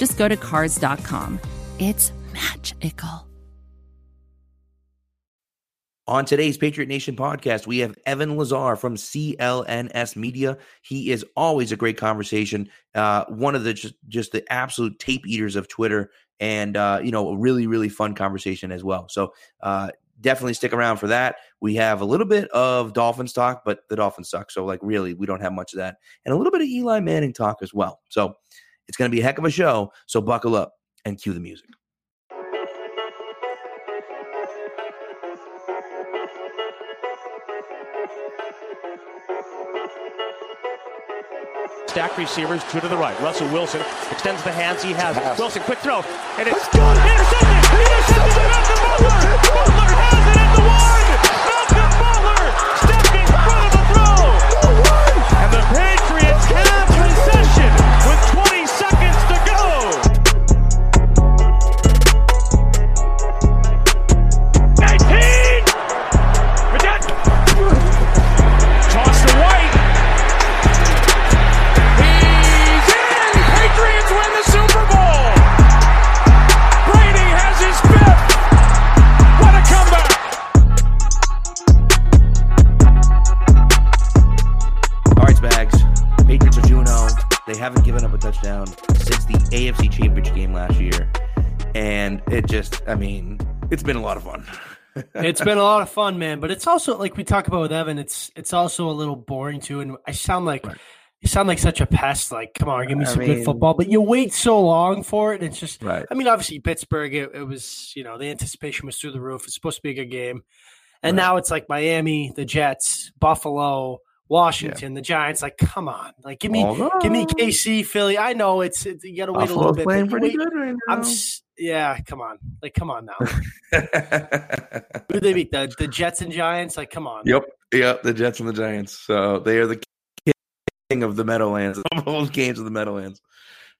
just go to Cars.com. It's magical. On today's Patriot Nation podcast, we have Evan Lazar from CLNS Media. He is always a great conversation. Uh, one of the just, just the absolute tape eaters of Twitter, and uh, you know, a really really fun conversation as well. So uh, definitely stick around for that. We have a little bit of Dolphins talk, but the Dolphins suck. So like really, we don't have much of that, and a little bit of Eli Manning talk as well. So it's going to be a heck of a show. So buckle up and cue the music. Stack receivers, two to the right. Russell Wilson extends the hands he has. Wilson, quick throw. And it's got it. intercepted. Intercepted by I mean, it's been a lot of fun. it's been a lot of fun, man. But it's also like we talk about with Evan. It's it's also a little boring too. And I sound like you sound like such a pest. Like, come on, give me I some mean- good football. But you wait so long for it. And it's just. Right. I mean, obviously Pittsburgh. It, it was you know the anticipation was through the roof. It's supposed to be a good game, and Right. now it's like Miami, the Jets, Buffalo. Washington, the Giants, like, come on, like, give me, give me KC, Philly. I know it's, it's you got to wait a little bit. playing but pretty wait- good right I'm, yeah, come on, like, come on now. Who do they beat? The the Jets and Giants, like, come on. Yep, yep. The Jets and the Giants. So they are the king of the Meadowlands. Both games of the Meadowlands.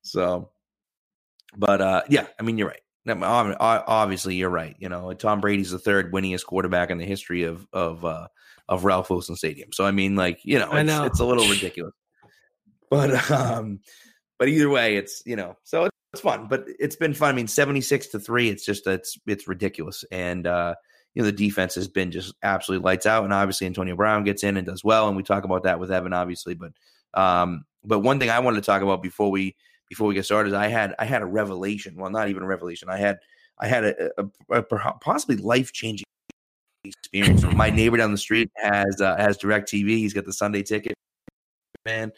So, but uh, yeah, I mean, you're right. I mean, ob- ob- Obviously, you're right. You know, Tom Brady's the third winningest quarterback in the history of of uh, of Ralph Wilson Stadium. So, I mean, like, you know, it's, know. it's a little ridiculous. But um, but either way, it's you know, so it's, fun. But it's been fun. I mean, seventy six to three. It's just it's it's ridiculous, and uh, you know the defense has been just absolutely lights out, and obviously Antonio Brown gets in and does well, and we talk about that with Evan, obviously. But um, but one thing I wanted to talk about before we before we get started, is I had I had a revelation. Well, not even a revelation. I had I had a, a, a possibly life changing experience. My neighbor down the street has uh, has Direct TV. He's got the Sunday ticket, man,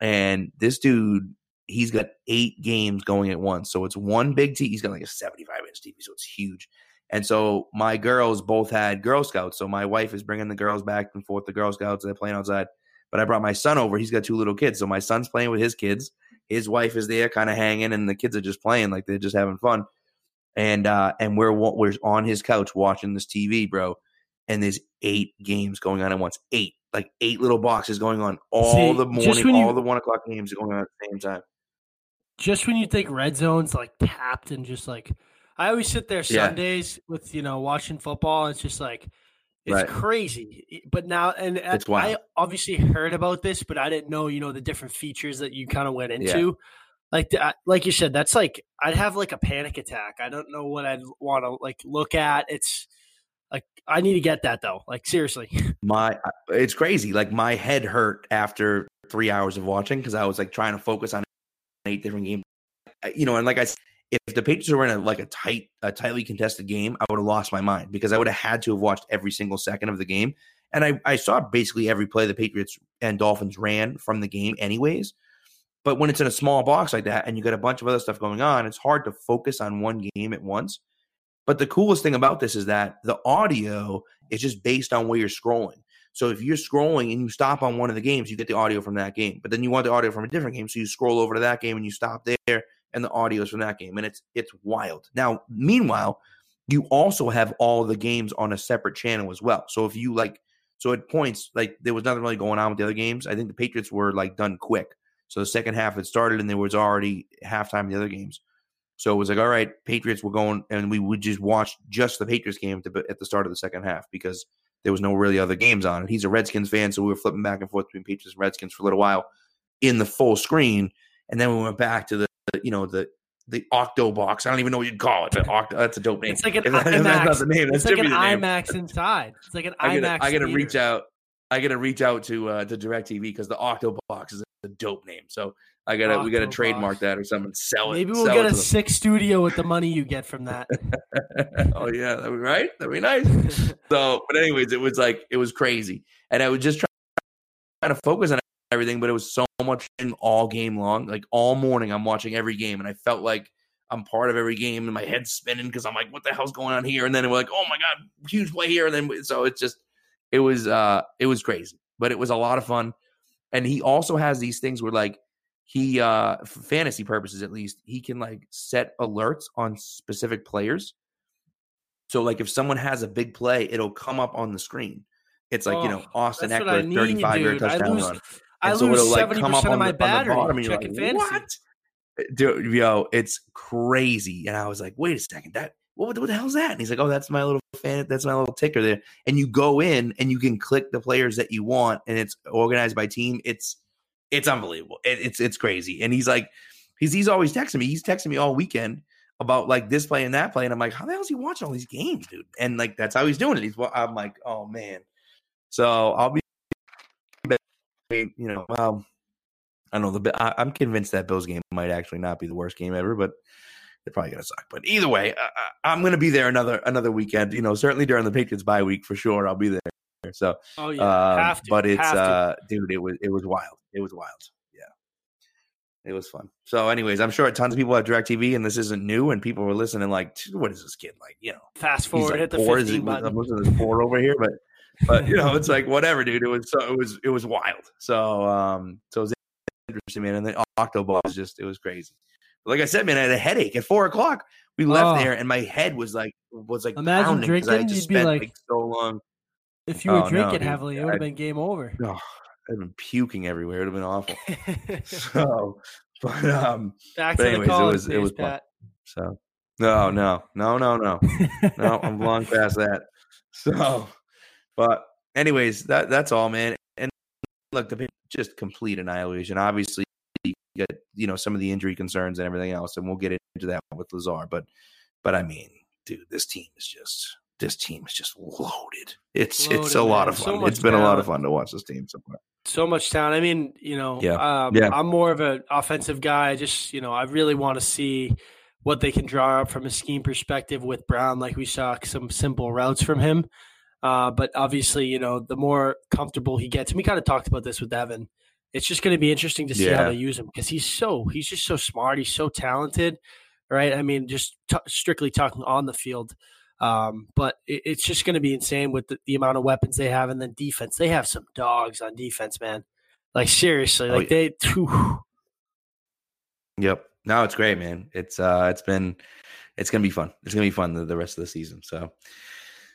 and this dude. He's got eight games going at once. So it's one big TV. He's got like a 75 inch TV. So it's huge. And so my girls both had Girl Scouts. So my wife is bringing the girls back and forth the Girl Scouts. They're playing outside. But I brought my son over. He's got two little kids. So my son's playing with his kids. His wife is there, kind of hanging, and the kids are just playing like they're just having fun. And uh, and we're we're on his couch watching this TV, bro. And there's eight games going on at once. Eight, like eight little boxes going on all See, the morning, when you- all the one o'clock games are going on at the same time. Just when you think red zone's like tapped and just like I always sit there Yeah. Sundays with you know watching football. It's just like it's Right. crazy. But now and I- It's wild. I obviously heard about this, but I didn't know you know the different features that you kind of went Yeah. into. Like the- like you said, that's like I'd have like a panic attack. I don't know what I'd want to like look at. It's like I need to get that though. Like seriously. my it's crazy like my head hurt after three hours of watching because i was like trying to focus on eight different games you know and like i said if the patriots were in a like a tight a tightly contested game i would have lost my mind because i would have had to have watched every single second of the game. And i i saw basically every play the patriots and dolphins ran from the game anyways. But when it's in a small box like that and you got a bunch of other stuff going on it's hard to focus on one game at once. But the coolest thing about this is that the audio is just based on where you're scrolling. So if you're scrolling and you stop on one of the games, you get the audio from that game. But then you want the audio from a different game, so you scroll over to that game and you stop there, and the audio is from that game, and it's it's wild. Now, meanwhile, you also have all the games on a separate channel as well. So if you like, so at points like there was nothing really going on with the other games. I think the Patriots were like done quick. So the second half had started, and there was already halftime in the other games. So it was like, all right, Patriots were going, and we would just watch just the Patriots game at the, at the start of the second half because there was no really other games on it. He's a Redskins fan, so we were flipping back and forth between Patriots and Redskins for a little while in the full screen, and then we went back to the you know the the Octo box. I don't even know what you'd call it. But Octo, that's a dope name. It's like an IMAX. that's not the name. It's like an. IMAX inside. It's like an I IMAX. gotta, I gotta reach out. I gotta reach out to uh, to Directv because the Octo box is a dope name. So I gotta we gotta trademark that or something. Sell it. Maybe we'll get a sick studio with the money you get from that. oh yeah, that'd be right. That'd be nice. So, but anyways, it was like it was crazy, and I was just trying to focus on everything, but it was so much in all game long. Like all morning, I'm watching every game, and I felt like I'm part of every game, and my head's spinning because I'm like, what the hell's going on here? And then we're like, oh my god, huge play here, and then so it's just it was uh it was crazy, but it was a lot of fun. And he also has these things where like he uh for fantasy purposes at least he can like set alerts on specific players so like if someone has a big play it'll come up on the screen it's like you know Oh, austin that's what I Ekeler need, 35 yard. I touchdown lose- run I And so lose it'll, like, seventy come up percent of on my the- battery bottom, checking like, fantasy. what? dude yo it's crazy and i was like wait a second that what, what the hell's that? And he's like oh that's my little fan that's my little ticker there. And you go in and you can click the players that you want and it's organized by team. It's it's unbelievable. It, it's it's crazy. And he's like he's he's always texting me. He's texting me all weekend about like this play and that play. And i'm like how the hell is he watching all these games dude? And like that's how he's doing it. He's i'm like oh man. So i'll be you know well I don't know the I, I'm convinced that Bills game might actually not be the worst game ever, but they're probably gonna suck. But either way, I, I, I'm gonna be there another another weekend. You know, certainly during the Patriots bye week for sure. I'll be there. So, Oh yeah, have to. but it's to. uh, dude, it was it was wild. It was wild. Yeah, it was fun. So, anyways, I'm sure tons of people have Directv, and this isn't new, and people were listening like, what is this kid like? You know, fast forward, like hit the poor. Is fifteen button. I'm listening to this poor over here, but but you know, it's like whatever, dude. It was so it was it was wild. So um, so it was interesting, man. And the Octoball was just it was crazy. Like I said, man, I had a headache at four o'clock. We left Oh. there, and my head was like was like Imagine pounding 'cause I drinking, just spent like- like so long. If you were Oh, no, drinking dude. heavily, it would have been game over. No, I've been puking everywhere. It would have been awful. So, but um, Back But anyways, it was- it days, was fun. So no, no, no, no, no. no, I'm long past that. So, but anyways, that that's all, man. And look, the just complete annihilation. Obviously, you get you know some of the injury concerns and everything else, and we'll get into that with Lazar. But, but I mean, dude, this team is just this team is just loaded. It's it's a Loaded, lot of fun. much it's been a lot of fun to watch this team so far. so much talent. I mean, you know, Yeah. Um, Yeah. I'm more of an offensive guy. I just, you know, I really want to see what they can draw up from a scheme perspective with Brown. Like we saw some simple routes from him. Uh, but obviously, you know, the more comfortable he gets, and we kind of talked about this with Evan. It's just going to be interesting to see how they use him because he's so he's just so smart. He's so talented, right? I mean, just t- strictly talking on the field. Um, but it, it's just going to be insane with the, the amount of weapons they have, and then defense. They have some dogs on defense, man. Like seriously, Oh, like they. whew. Yep. No, it's great, man. It's uh it's been it's gonna be fun. It's gonna be fun the, the rest of the season. So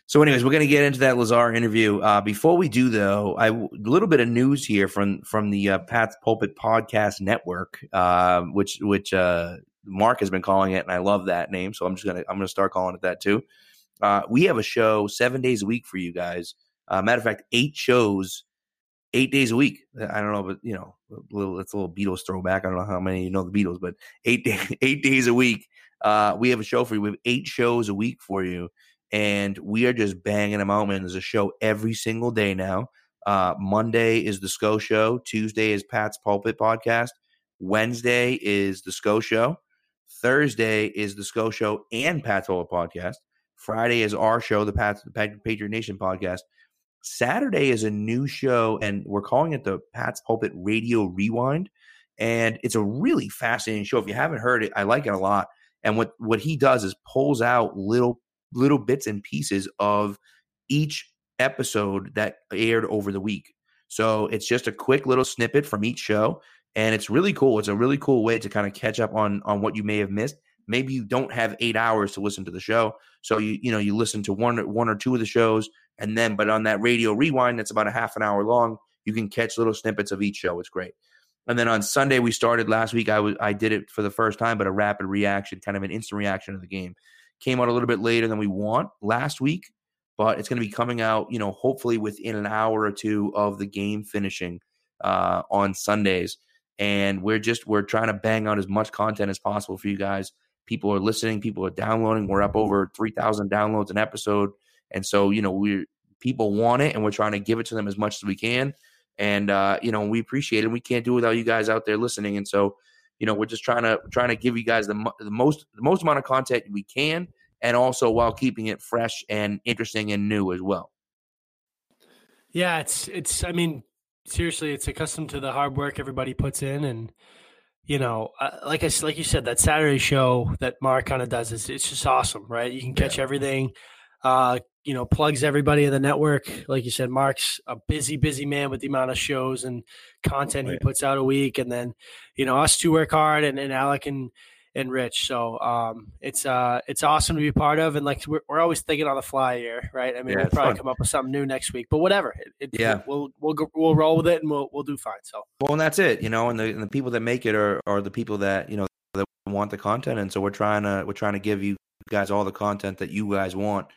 so anyways, we're gonna get into that Lazar interview. Uh before we do though, I a little bit of news here from from the uh, Pat's Pulpit Podcast Network, uh, which which uh Mark has been calling it, and I love that name. So I'm just gonna I'm gonna start calling it that too. Uh, we have a show seven days a week for you guys. Uh, matter of fact, eight shows, eight days a week. I don't know, but you know, a little it's a little Beatles throwback. I don't know how many you know the Beatles, but eight day, eight days a week. We have a show for you. We have eight shows a week for you, and we are just banging them out, man. There's a show every single day now. Uh, Monday is the SCO show. Tuesday is Pat's Pulpit podcast. Wednesday is the SCO show. Thursday is the SCO show and Pat's Pulpit podcast. Friday is our show, the Pat's the Pat- Patriot Nation podcast. Saturday is a new show, and we're calling it the Pat's Pulpit Radio Rewind. And it's a really fascinating show. If you haven't heard it, I like it a lot. And what what he does is pulls out little little bits and pieces of each episode that aired over the week. So it's just a quick little snippet from each show, and it's really cool. It's a really cool way to kind of catch up on on what you may have missed. Maybe you don't have eight hours to listen to the show, so you you know you listen to one one or two of the shows, and then but on that radio rewind that's about a half an hour long, you can catch little snippets of each show. It's great. And then on Sunday we started last week. I was I did it for the first time, but a rapid reaction, kind of an instant reaction of the game. Came out a little bit later than we want last week, but it's going to be coming out, you know, hopefully within an hour or two of the game finishing uh, on Sundays. And we're just we're trying to bang out as much content as possible for you guys. People are listening, people are downloading. We're up over three thousand downloads an episode, and so you know we people want it, and we're trying to give it to them as much as we can and uh, you know we appreciate it. We can't do without you guys out there listening, and so you know we're just trying to trying to give you guys the, the most the most amount of content we can, and also while keeping it fresh and interesting and new as well. Yeah, it's it's. I mean, seriously, it's accustomed to the hard work everybody puts in, and you know, uh, like I like you said, that Saturday show that Mark kind of does is it's just awesome, right? You can catch yeah. everything. Uh, you know, plugs everybody in the network. Like you said, Mark's a busy, busy man with the amount of shows and content he puts out a week. And then, you know, us two work hard and, and Alec and, and Rich. So um, it's uh, it's awesome to be part of. And like we're, we're always thinking on the fly here, right? I mean, yeah, we'll probably fun. come up with something new next week, but whatever. It, it, yeah, we'll we'll go, we'll roll with it and we'll we'll do fine. So well, and that's it, you know. And the and the people that make it are are the people that you know that want the content, and so we're trying to we're trying to give you guys all the content that you guys want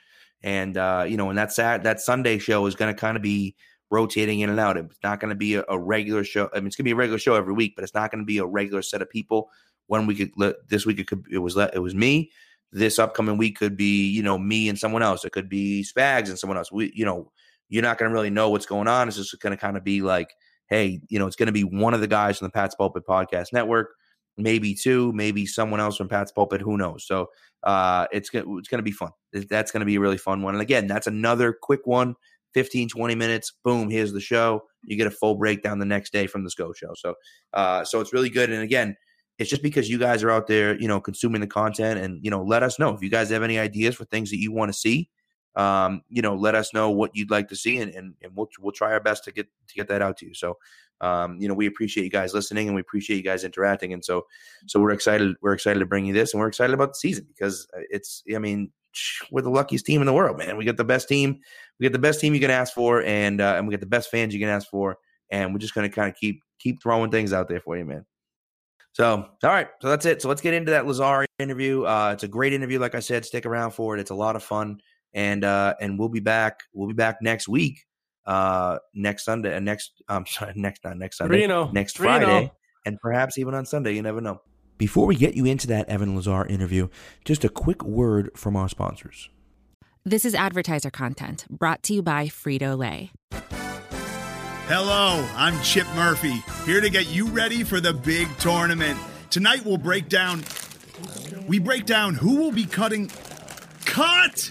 and uh, you know, and that Sat that Sunday show is going to kind of be rotating in and out. It's not going to be a, a, regular show. I mean, it's going to be a regular show every week, but it's not going to be a regular set of people. One week, this week it could it was it was me. This upcoming week could be you know me and someone else. It could be Spags and someone else. We you know you're not going to really know what's going on. It's just going to kind of be like, hey, you know, it's going to be one of the guys from the Pat's Pulpit Podcast Network, maybe two, maybe someone else from Pat's Pulpit. Who knows? So uh, it's it's gonna be fun. That's gonna be a really fun one. And again, that's another quick one, 15, 20 minutes. Boom, here's the show. You get a full breakdown the next day from the SCO show. So uh, so it's really good. And again, it's just because you guys are out there, you know, consuming the content, and you know, let us know if you guys have any ideas for things that you want to see. Um, you know, let us know what you'd like to see, and, and, and we'll we'll try our best to get to get that out to you. So, um, you know, we appreciate you guys listening and we appreciate you guys interacting. And so, so we're excited. We're excited to bring you this, and we're excited about the season because uh, it's. I mean, we're the luckiest team in the world, man. We get the best team. We get the best team you can ask for, and uh, and we get the best fans you can ask for. And we're just to kind of keep keep throwing things out there for you, man. So, all right, so that's it. So let's get into that Lazar interview. Uh, it's a great interview, like I said. Stick around for it. It's a lot of fun, and uh, and we'll be back. We'll be back next week uh, next Sunday and uh, next um sorry, next not next Sunday Reno. next Reno. Friday and perhaps even on Sunday. You never know. Before we get you into that Evan Lazar interview, just a quick word from our sponsors. This is advertiser content brought to you by Frito Lay. Hello, I'm Chip Murphy, here to get you ready for the big tournament. Tonight we'll break down we break down who will be cutting cut.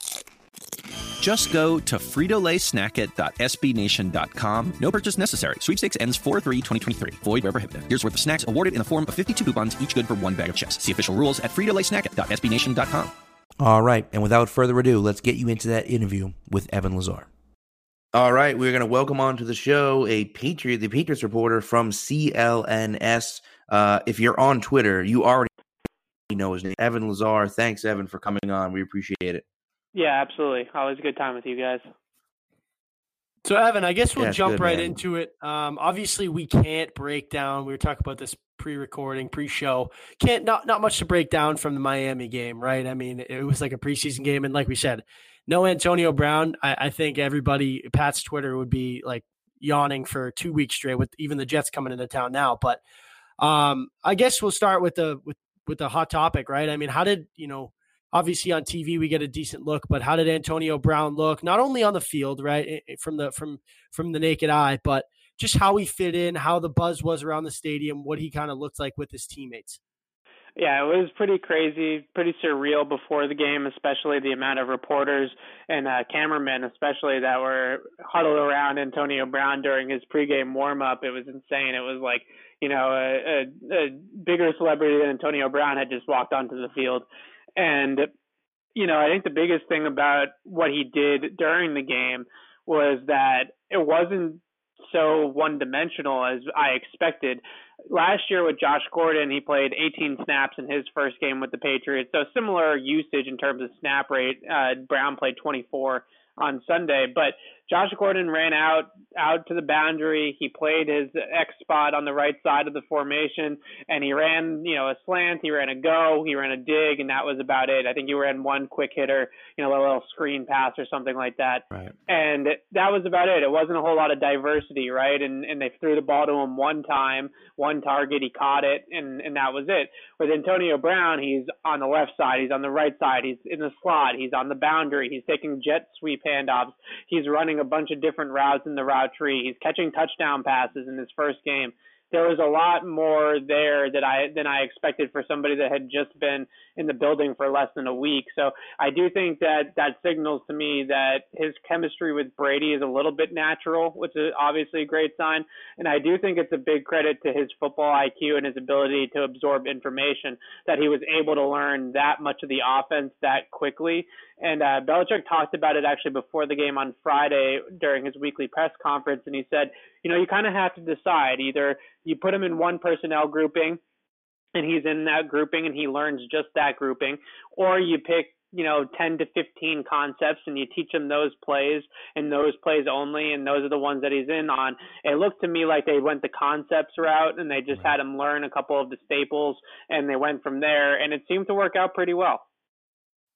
Just go to fritolaysnackit.sbnation.com. No purchase necessary. Sweepstakes ends 4-3-2023. Void where prohibited. Here's worth of snacks awarded in the form of 52 coupons, each good for one bag of chips. See official rules at fritolaysnackit.sbnation.com. All right, and without further ado, let's get you into that interview with Evan Lazar. All right, we're going to welcome on to the show a Patriot, the Patriots reporter from CLNS. Uh, if you're on Twitter, you already know his name, Evan Lazar. Thanks, Evan, for coming on. We appreciate it. Yeah, absolutely. Always a good time with you guys. So, Evan, I guess we'll Yeah, jump good, right man. into it. Um, obviously, we can't break down. We were talking about this pre-recording, pre-show. Can't not not much to break down from the Miami game, right? I mean, it was like a preseason game, and like we said, no Antonio Brown. I, I think everybody, Pat's Twitter would be like yawning for two weeks straight with even the Jets coming into town now. But um, I guess we'll start with the with with the hot topic, right? I mean, how did you know? Obviously, on TV we get a decent look, but how did Antonio Brown look? Not only on the field, right, from the from from the naked eye, but just how he fit in, how the buzz was around the stadium, what he kind of looked like with his teammates. Yeah, it was pretty crazy, pretty surreal before the game, especially the amount of reporters and uh, cameramen, especially that were huddled around Antonio Brown during his pregame warm up. It was insane. It was like, you know, a, a, a bigger celebrity than Antonio Brown had just walked onto the field. And, you know, I think the biggest thing about what he did during the game was that it wasn't so one dimensional as I expected last year with Josh Gordon, he played 18 snaps in his first game with the Patriots. So similar usage in terms of snap rate. Uh, Brown played 24 on Sunday, but Josh Gordon ran out out to the boundary. He played his X spot on the right side of the formation, and he ran, you know, a slant. He ran a go. He ran a dig, and that was about it. I think he ran one quick hitter, you know, a little screen pass or something like that. Right. And that was about it. It wasn't a whole lot of diversity, right? And and they threw the ball to him one time, one target. He caught it, and and that was it. With Antonio Brown, he's on the left side. He's on the right side. He's in the slot. He's on the boundary. He's taking jet sweep handoffs. He's running a bunch of different routes in the route tree. He's catching touchdown passes in his first game. There was a lot more there that I than I expected for somebody that had just been in the building for less than a week. So I do think that that signals to me that his chemistry with Brady is a little bit natural, which is obviously a great sign. And I do think it's a big credit to his football IQ and his ability to absorb information that he was able to learn that much of the offense that quickly. And uh, Belichick talked about it actually before the game on Friday during his weekly press conference, and he said, you know, you kind of have to decide either you put him in one personnel grouping and he's in that grouping and he learns just that grouping, or you pick you know 10 to 15 concepts and you teach him those plays and those plays only and those are the ones that he's in on. It looked to me like they went the concepts route and they just right. had him learn a couple of the staples and they went from there and it seemed to work out pretty well.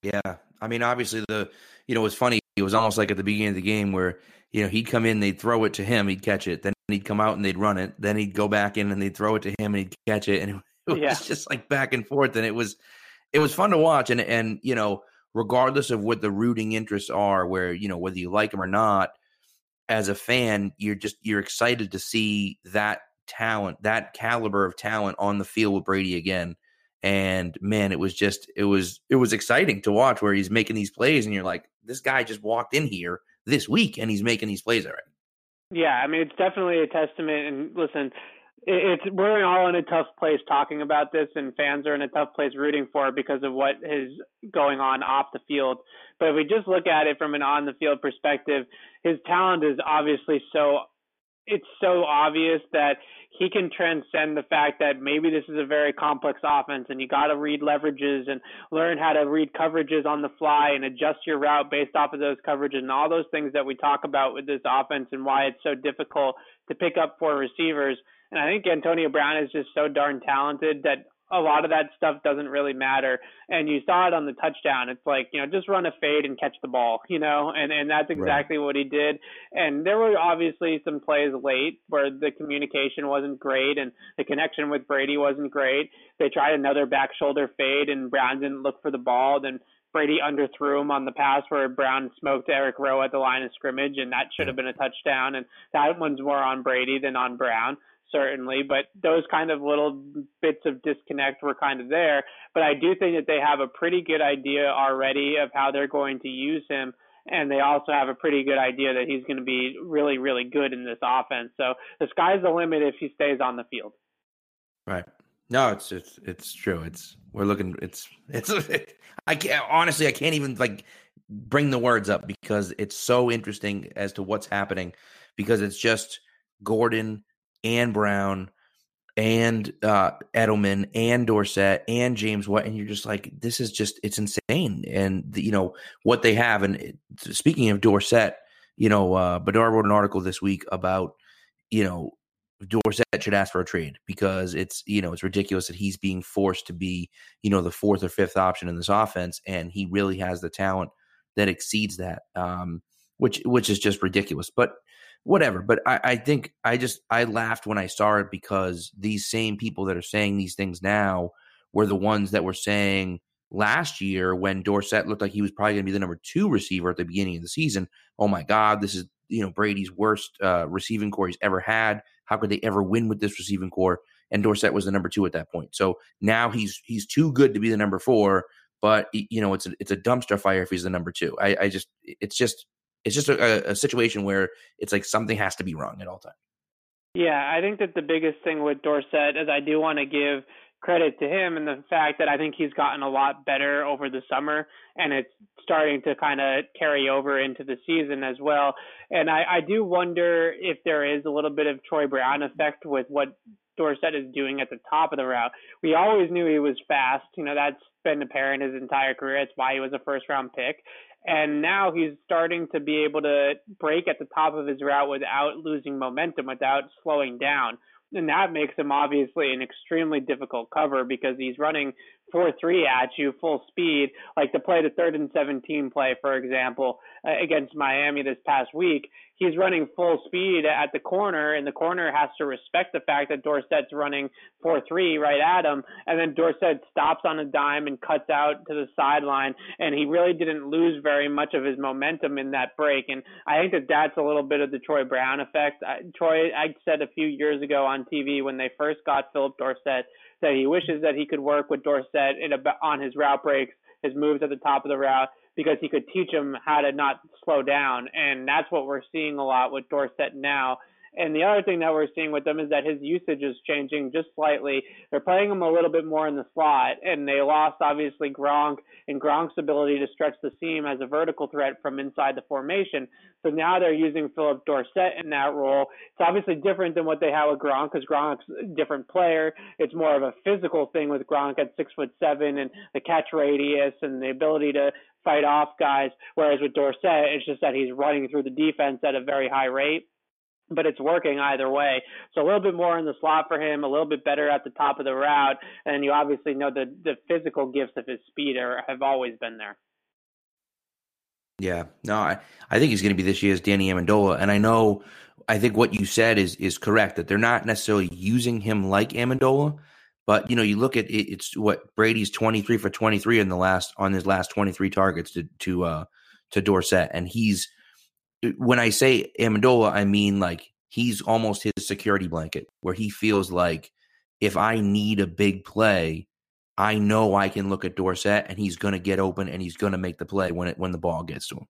Yeah. I mean obviously the you know it was funny it was almost like at the beginning of the game where you know he'd come in they'd throw it to him he'd catch it then he'd come out and they'd run it then he'd go back in and they'd throw it to him and he'd catch it and it was yeah. just like back and forth, and it was it was fun to watch. And and you know, regardless of what the rooting interests are, where you know whether you like them or not, as a fan, you're just you're excited to see that talent, that caliber of talent on the field with Brady again. And man, it was just it was it was exciting to watch where he's making these plays, and you're like, this guy just walked in here this week and he's making these plays already. Yeah, I mean it's definitely a testament. And listen, it's we're all in a tough place talking about this, and fans are in a tough place rooting for it because of what is going on off the field. But if we just look at it from an on the field perspective, his talent is obviously so it's so obvious that he can transcend the fact that maybe this is a very complex offense and you got to read leverages and learn how to read coverages on the fly and adjust your route based off of those coverages and all those things that we talk about with this offense and why it's so difficult to pick up for receivers. And I think Antonio Brown is just so darn talented that a lot of that stuff doesn't really matter. And you saw it on the touchdown. It's like, you know, just run a fade and catch the ball, you know, and, and that's exactly right. what he did. And there were obviously some plays late where the communication wasn't great and the connection with Brady wasn't great. They tried another back shoulder fade and Brown didn't look for the ball. Then Brady underthrew him on the pass where Brown smoked Eric Rowe at the line of scrimmage, and that should have been a touchdown. And that one's more on Brady than on Brown certainly, but those kind of little bits of disconnect were kind of there. But I do think that they have a pretty good idea already of how they're going to use him. And they also have a pretty good idea that he's going to be really, really good in this offense. So the sky's the limit if he stays on the field. Right. No, it's it's it's true. It's we're looking. It's it's. I can't honestly. I can't even like bring the words up because it's so interesting as to what's happening. Because it's just Gordon and Brown and uh, Edelman and Dorsett and James White, and you're just like, this is just it's insane. And the, you know what they have. And it, speaking of Dorsett, you know, uh, Bedard wrote an article this week about you know Dorsett should ask for a trade because it's you know it's ridiculous that he's being forced to be you know the fourth or fifth option in this offense, and he really has the talent that exceeds that, um, which which is just ridiculous. But whatever. But I, I think I just I laughed when I saw it because these same people that are saying these things now were the ones that were saying last year when Dorsett looked like he was probably going to be the number two receiver at the beginning of the season. Oh my God, this is you know Brady's worst uh, receiving corps he's ever had. How could they ever win with this receiving corps? And Dorsett was the number two at that point. So now he's he's too good to be the number four. But you know it's a, it's a dumpster fire if he's the number two. I, I just it's just it's just a, a situation where it's like something has to be wrong at all times. Yeah, I think that the biggest thing with Dorsett is I do want to give credit to him and the fact that I think he's gotten a lot better over the summer and it's starting to kind of carry over into the season as well. And I, I do wonder if there is a little bit of Troy Brown effect with what Dorsett is doing at the top of the route. We always knew he was fast. You know, that's been apparent his entire career. That's why he was a first round pick. And now he's starting to be able to break at the top of his route without losing momentum, without slowing down. And that makes him obviously an extremely difficult cover because he's running four three at you full speed, like to play the third and seventeen play, for example, uh, against Miami this past week. He's running full speed at the corner, and the corner has to respect the fact that Dorsett's running four three right at him, and then Dorsett stops on a dime and cuts out to the sideline, and he really didn't lose very much of his momentum in that break, and I think that that's a little bit of the Troy Brown effect. I, Troy, I said a few years ago on TV when they first got Phillip Dorsett that he wishes that he could work with Dorsett in a, on his route breaks, his moves at the top of the route, because he could teach him how to not slow down. And that's what we're seeing a lot with Dorsett now. And the other thing that we're seeing with them is that his usage is changing just slightly. They're playing him a little bit more in the slot, and they lost obviously Gronk and Gronk's ability to stretch the seam as a vertical threat from inside the formation. So now they're using Phillip Dorsett in that role. It's obviously different than what they have with Gronk because Gronk's a different player. It's more of a physical thing with Gronk at six foot seven and the catch radius and the ability to fight off guys. Whereas with Dorsett, it's just that he's running through the defense at a very high rate but it's working either way. So a little bit more in the slot for him, a little bit better at the top of the route, and you obviously know the the physical gifts of his speed are have always been there. Yeah, no, I, I think he's going to be this year's Danny Amendola, and I know, I think what you said is is correct that they're not necessarily using him like Amendola, but you know, you look at it, it's what Brady's twenty three for twenty three in the last on his last twenty three targets to to uh to Dorsett, and he's when I say Amendola, I mean like he's almost his security blanket, where he feels like if I need a big play, I know I can look at Dorsett and he's going to get open and he's going to make the play when it when the ball gets to him.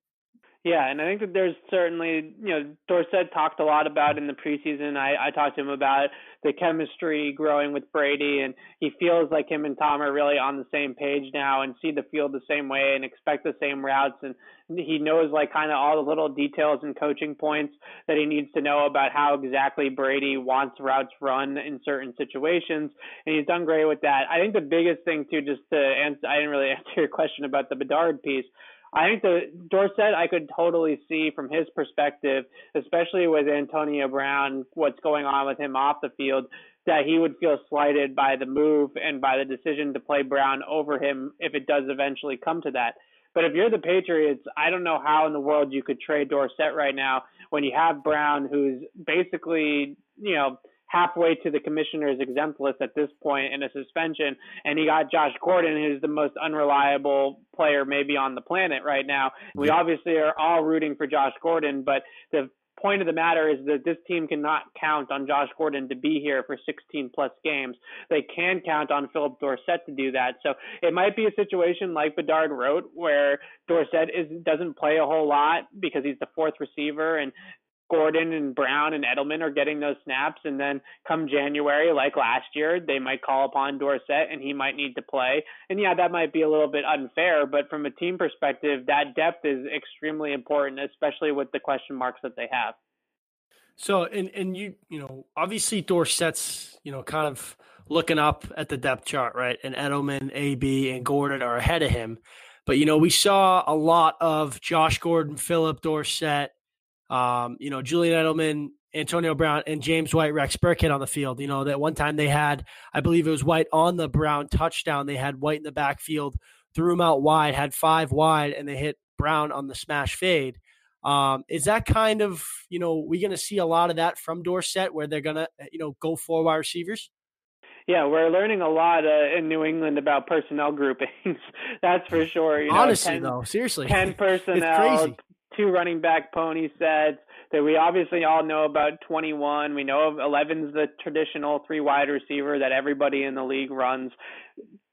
Yeah, and I think that there's certainly, you know, Dorsett talked a lot about in the preseason. I, I talked to him about the chemistry growing with Brady, and he feels like him and Tom are really on the same page now and see the field the same way and expect the same routes. And he knows like kind of all the little details and coaching points that he needs to know about how exactly Brady wants routes run in certain situations, and he's done great with that. I think the biggest thing too, just to answer, I didn't really answer your question about the Bedard piece I think the Dorsett I could totally see from his perspective, especially with Antonio Brown, what's going on with him off the field, that he would feel slighted by the move and by the decision to play Brown over him if it does eventually come to that. But if you're the Patriots, I don't know how in the world you could trade Dorsett right now when you have Brown, who's basically, you know, halfway to the commissioner's exempt list at this point in a suspension. And he got Josh Gordon, who's the most unreliable player maybe on the planet right now. We obviously are all rooting for Josh Gordon, but the point of the matter is that this team cannot count on Josh Gordon to be here for 16 plus games. They can count on Phillip Dorsett to do that. So it might be a situation like Bedard wrote where Dorsett is doesn't play a whole lot because he's the fourth receiver and Gordon and Brown and Edelman are getting those snaps, and then come January, like last year, they might call upon Dorsett and he might need to play. And yeah, that might be a little bit unfair, but from a team perspective, that depth is extremely important, especially with the question marks that they have. So, and and you you know, obviously Dorsett's you know kind of looking up at the depth chart, right? And Edelman, AB, and Gordon are ahead of him. But you know, we saw a lot of Josh Gordon, Phillip Dorsett, um, you know, Julian Edelman, Antonio Brown, and James White, Rex Burkhead on the field. You know, that one time they had, I believe it was White on the Brown touchdown. They had White in the backfield, threw him out wide, had five wide, and they hit Brown on the smash fade. Um, is that kind of, you know, we're going to see a lot of that from Dorsett where they're going to, you know, go four wide receivers? Yeah, we're learning a lot uh, in New England about personnel groupings. That's for sure. You know, Honestly, 10, though, seriously, ten personnel, crazy. Two running back pony sets. That we obviously all know about 21. We know of 11's the traditional three wide receiver that everybody in the league runs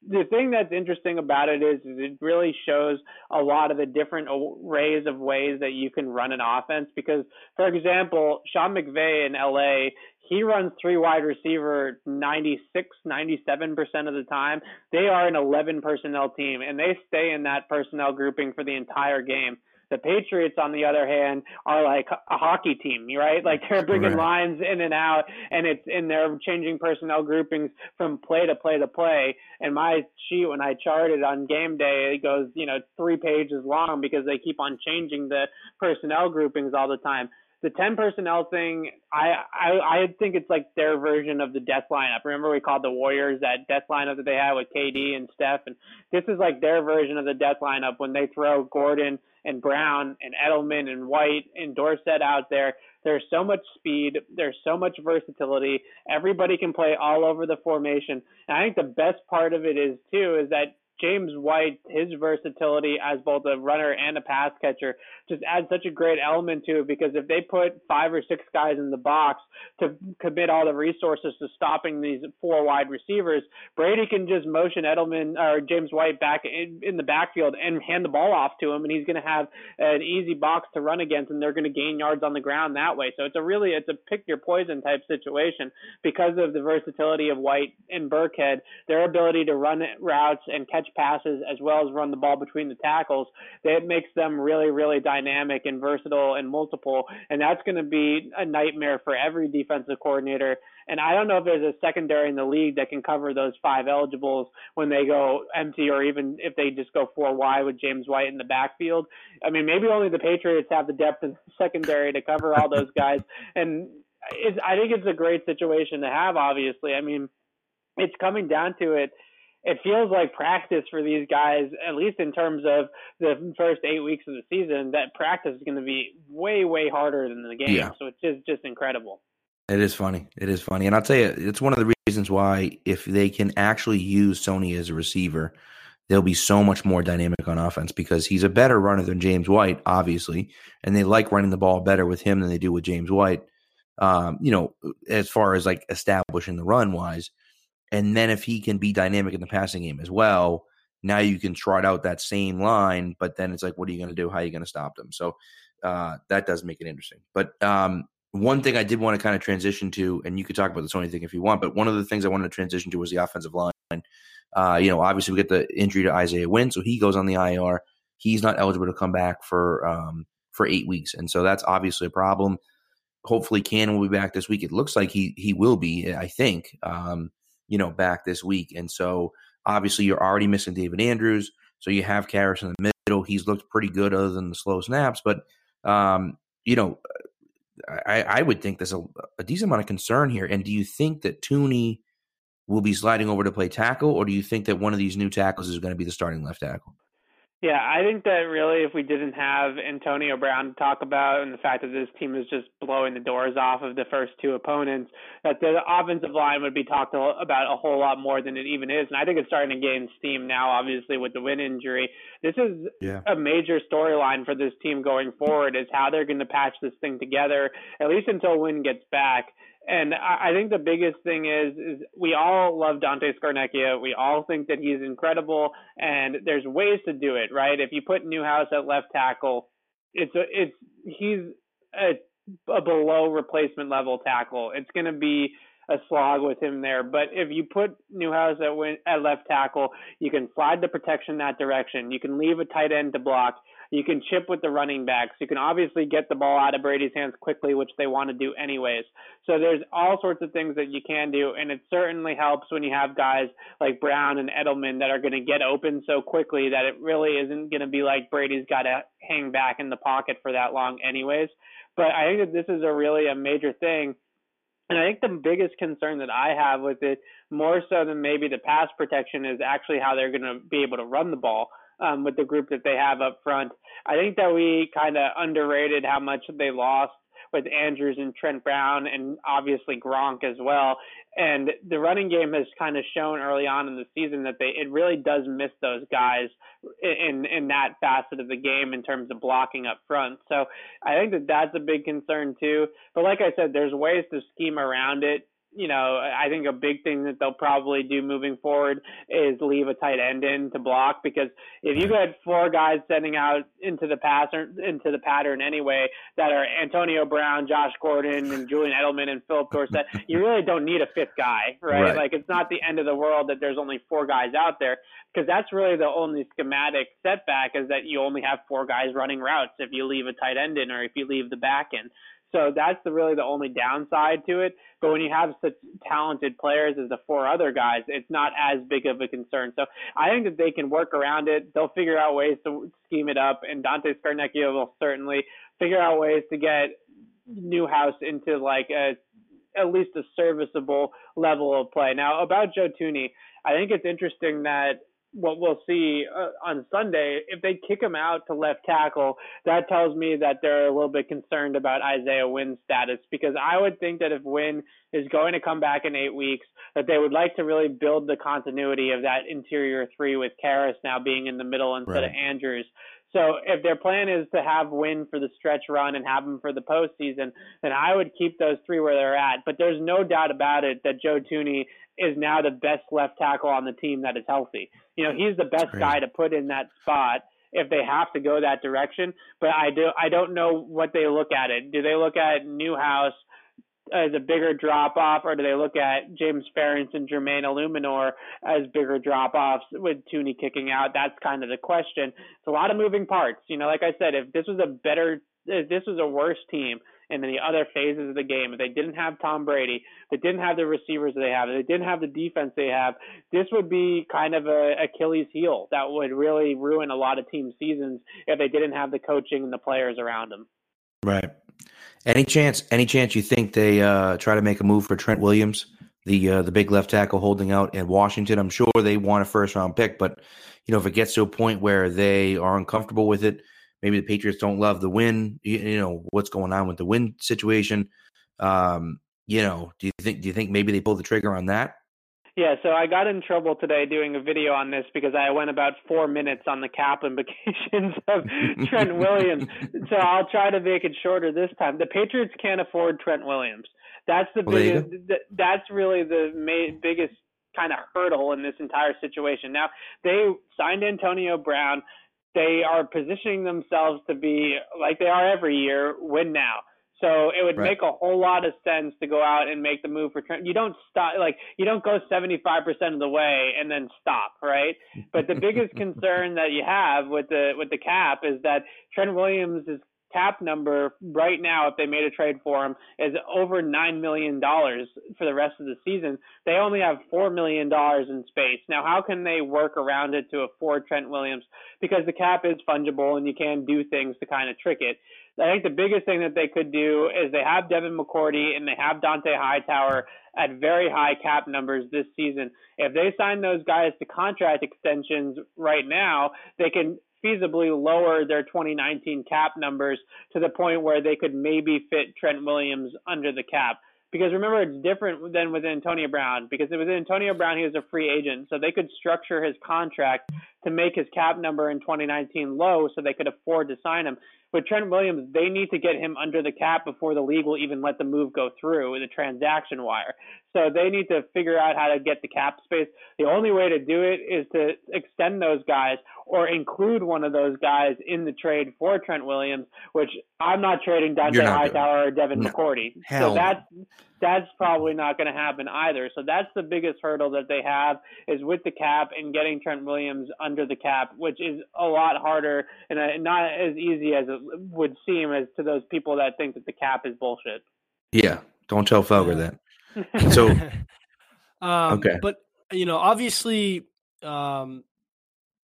the thing that's interesting about it is, is it really shows a lot of the different arrays of ways that you can run an offense. Because, for example, Sean McVay in LA, he runs three wide receiver 96, 97% of the time. They are an 11 personnel team, and they stay in that personnel grouping for the entire game. The Patriots, on the other hand, are like a hockey team, right? Like they're bringing right. lines in and out, and it's and they're changing personnel groupings from play to play to play. And my sheet, when I charted on game day, it goes, you know, three pages long because they keep on changing the personnel groupings all the time the 10 personnel thing, I, I I think it's like their version of the death lineup. Remember we called the Warriors that death lineup that they had with KD and Steph, and this is like their version of the death lineup when they throw Gordon and Brown and Edelman and White and Dorsett out there. There's so much speed. There's so much versatility. Everybody can play all over the formation. And I think the best part of it is too is that James White, his versatility as both a runner and a pass catcher, just adds such a great element to it because if they put five or six guys in the box to commit all the resources to stopping these four wide receivers, Brady can just motion Edelman or James White back in, in the backfield and hand the ball off to him, and he's going to have an easy box to run against, and they're going to gain yards on the ground that way. So it's a really it's a pick your poison type situation because of the versatility of White and Burkhead, their ability to run routes and catch passes as well as run the ball between the tackles. That makes them really really dynamic and versatile and multiple, and that's going to be a nightmare for every defensive coordinator. And I don't know if there's a secondary in the league that can cover those five eligibles when they go empty, or even if they just go four wide with James White in the backfield. I mean, maybe only the Patriots have the depth in the secondary to cover all those guys. And I think it's a great situation to have. Obviously, I mean, it's coming down to it it feels like practice for these guys, at least in terms of the first eight weeks of the season, that practice is going to be way, way harder than the game. Yeah. So it's just, just incredible. It is funny. It is funny. And I'll tell you, it's one of the reasons why if they can actually use Sony as a receiver, they'll be so much more dynamic on offense because he's a better runner than James White, obviously. And they like running the ball better with him than they do with James White. Um, you know, as far as like establishing the run wise. And then if he can be dynamic in the passing game as well, now you can trot out that same line. But then it's like, what are you going to do? How are you going to stop them? So uh, that does make it interesting. But um, one thing I did want to kind of transition to, and you could talk about the Sony thing if you want, but one of the things I wanted to transition to was the offensive line. Uh, you know, obviously we get the injury to Isaiah Wynn, so he goes on the IR. He's not eligible to come back for um, for eight weeks, and so that's obviously a problem. Hopefully, Cannon will be back this week. It looks like he he will be. I think. Um, you know, back this week. And so obviously you're already missing David Andrews. So you have Karras in the middle. He's looked pretty good other than the slow snaps. But, um, you know, I, I would think there's a, a, decent amount of concern here. And do you think that Thuney will be sliding over to play tackle, or do you think that one of these new tackles is going to be the starting left tackle? Yeah, I think that really if we didn't have Antonio Brown to talk about and the fact that this team is just blowing the doors off of the first two opponents, that the offensive line would be talked about a whole lot more than it even is. And I think it's starting to gain steam now, obviously, with the Wynn injury. This is yeah. a major storyline for this team going forward is how they're going to patch this thing together, at least until Wynn gets back. And I, I think the biggest thing is is we all love Dante Scarnecchia. We all think that he's incredible, and there's ways to do it, right? If you put Newhouse at left tackle, it's a, it's he's a, a below replacement level tackle. It's going to be a slog with him there. But if you put Newhouse at, at left tackle, you can slide the protection that direction. You can leave a tight end to block. You can chip with the running backs. You can obviously get the ball out of Brady's hands quickly, which they want to do anyways. So there's all sorts of things that you can do, and it certainly helps when you have guys like Brown and Edelman that are going to get open so quickly that it really isn't going to be like Brady's got to hang back in the pocket for that long anyways. But I think that this is a really a major thing. And I think the biggest concern that I have with it, more so than maybe the pass protection, is actually how they're going to be able to run the ball um, with the group that they have up front. I think that we kind of underrated how much they lost with Andrews and Trent Brown and obviously Gronk as well. And the running game has kind of shown early on in the season that they it really does miss those guys in in that facet of the game in terms of blocking up front. So I think that that's a big concern too. But like I said, there's ways to scheme around it you know, I think a big thing that they'll probably do moving forward is leave a tight end in to block because if you got four guys sending out into the pass or into the pattern anyway that are Antonio Brown, Josh Gordon, and Julian Edelman and Phillip Dorsett, you really don't need a fifth guy, right? right? Like it's not the end of the world that there's only four guys out there because that's really the only schematic setback is that you only have four guys running routes if you leave a tight end in or if you leave the back in. So that's the, really the only downside to it. But when you have such talented players as the four other guys, it's not as big of a concern. So I think that they can work around it. They'll figure out ways to scheme it up, and Dante Scarnecchia will certainly figure out ways to get Newhouse into like a at least a serviceable level of play. Now about Joe Thuney, I think it's interesting that what we'll see uh, on Sunday, if they kick him out to left tackle, that tells me that they're a little bit concerned about Isaiah Wynn's status because I would think that if Wynn is going to come back in eight weeks, that they would like to really build the continuity of that interior three with Karras now being in the middle instead right. of Andrews. So if their plan is to have Wynn for the stretch run and have them for the postseason, then I would keep those three where they're at. But there's no doubt about it that Joe Thuney is now the best left tackle on the team that is healthy. You know, he's the best guy to put in that spot if they have to go that direction. But I do I don't know what they look at it. Do they look at Newhouse Uh, as a bigger drop off, or do they look at James Ferentz and Jermaine Eluemunor as bigger drop offs with Thuney kicking out? That's kind of the question. It's a lot of moving parts. You know, like I said, if this was a better, if this was a worse team, in the other phases of the game. If they didn't have Tom Brady, if they didn't have the receivers they have, if they didn't have the defense they have, this would be kind of a Achilles heel that would really ruin a lot of team seasons if they didn't have the coaching and the players around them. Right. Any chance? Any chance you think they uh, try to make a move for Trent Williams, the uh, the big left tackle holding out in Washington? I'm sure they want a first round pick, but you know if it gets to a point where they are uncomfortable with it, maybe the Patriots don't love the Wynn. You, you know what's going on with the Wynn situation. Um, you know, do you think do you think maybe they pull the trigger on that? Yeah, so I got in trouble today doing a video on this because I went about four minutes on the cap implications of Trent Williams. So I'll try to make it shorter this time. The Patriots can't afford Trent Williams. That's the well, biggest. That's really the main, biggest kind of hurdle in this entire situation. Now they signed Antonio Brown they are positioning themselves to be like they are every year, win now. So it would right. make a whole lot of sense to go out and make the move for Trent. You don't stop like you don't go 75% of the way and then stop, right? But the biggest concern that you have with the with the cap is that Trent Williams is cap number right now, if they made a trade for him, is over nine million dollars for the rest of the season. They only have four million dollars in space. Now, how can they work around it to afford Trent Williams? Because the cap is fungible and you can do things to kind of trick it. I think the biggest thing that they could do is they have Devin McCourty and they have Dont'a Hightower at very high cap numbers this season. If they sign those guys to contract extensions right now, they can feasibly lower their 2019 cap numbers to the point where they could maybe fit Trent Williams under the cap. Because remember, it's different than with Antonio Brown. Because with Antonio Brown, he was a free agent, so they could structure his contract to make his cap number in 2019 low, so they could afford to sign him with Trent Williams, they need to get him under the cap before the league will even let the move go through with the transaction wire. So they need to figure out how to get the cap space. The only way to do it is to extend those guys or include one of those guys in the trade for Trent Williams, which I'm not trading Dont'a Hightower or Devin no. McCourty. Hell so that's that's probably not going to happen either. So that's the biggest hurdle that they have is with the cap and getting Trent Williams under the cap, which is a lot harder and uh, not as easy as it would seem as to those people that think that the cap is bullshit. Yeah, don't tell Felger that. So, um, okay, but you know, obviously, um,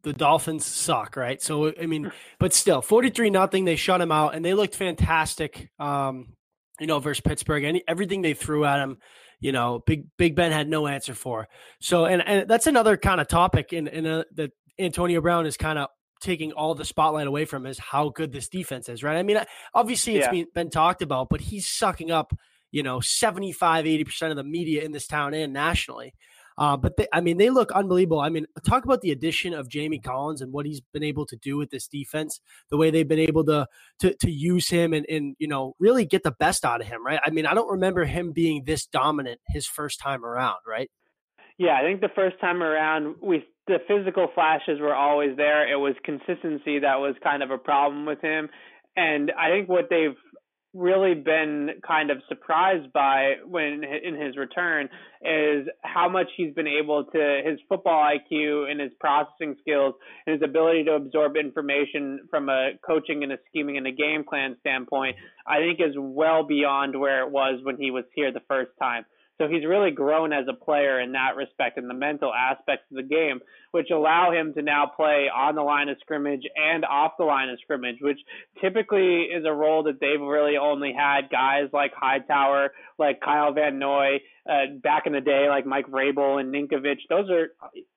the Dolphins suck, right? So I mean, but still, forty three nothing. They shut him out, and they looked fantastic. Um, you know, versus Pittsburgh. Any everything they threw at him, you know, Big Big Ben had no answer for. So, and and that's another kind of topic in in a, that Antonio Brown is kind of taking all the spotlight away from is how good this defense is, right? I mean, obviously it's Yeah. been, been talked about, but he's sucking up, you know, 75, 80% of the media in this town and nationally. Uh, but they, I mean, they look unbelievable. I mean, talk about the addition of Jamie Collins and what he's been able to do with this defense, the way they've been able to to, to use him and, and, you know, really get the best out of him, right? I mean, I don't remember him being this dominant his first time around, right? Yeah, I think the first time around, we the physical flashes were always there. It was consistency that was kind of a problem with him, and I think what they've really been kind of surprised by when in his return is how much he's been able to his football IQ and his processing skills and his ability to absorb information from a coaching and a scheming and a game plan standpoint I think is well beyond where it was when he was here the first time. So he's really grown as a player in that respect and the mental aspects of the game, which allow him to now play on the line of scrimmage and off the line of scrimmage, which typically is a role that they've really only had guys like Hightower, like Kyle Van Noy, uh, back in the day, like Mike Vrabel and Ninkovich. Those are